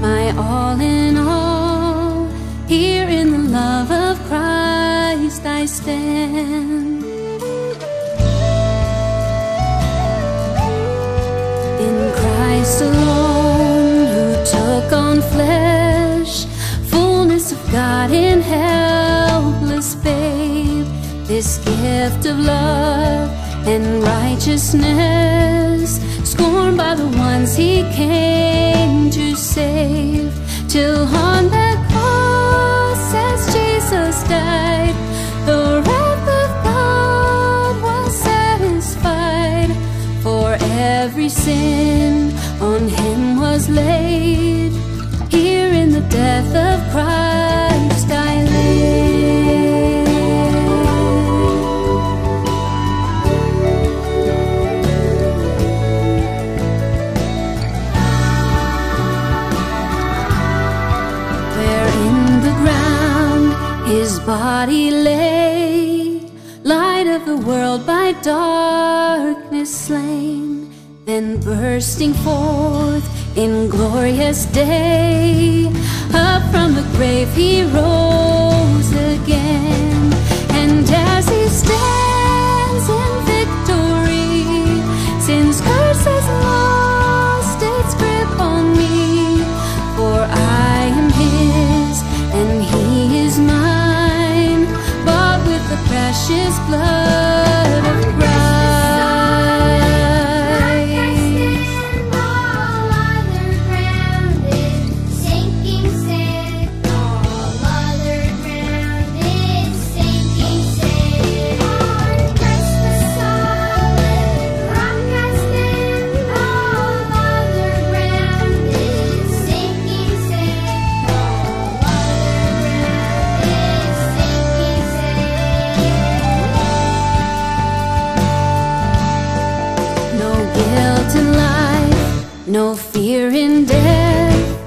my all in all, here in the love of Christ I stand. In Christ alone, who took on flesh, fullness of God in helpless babe, this gift of love and righteousness, scorned by the ones he came to save, till on that cross as Jesus died, the wrath of God was satisfied, for every sin body lay, light of the world by darkness slain, then bursting forth in glorious day, up from the grave he rose again, no fear in death.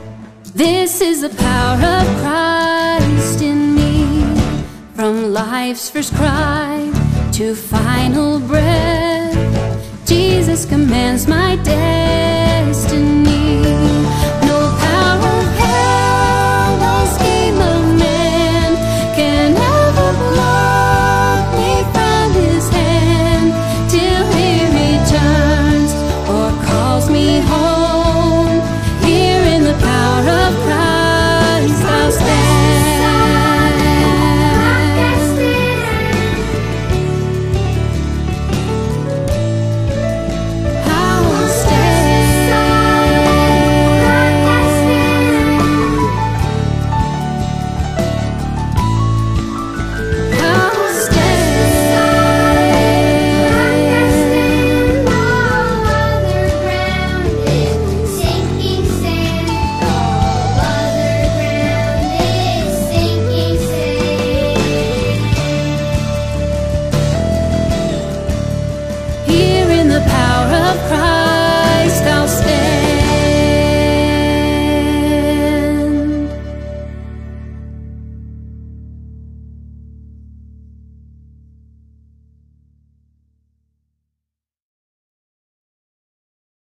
This is the power of Christ in me. From life's first cry to final breath, Jesus commands my destiny.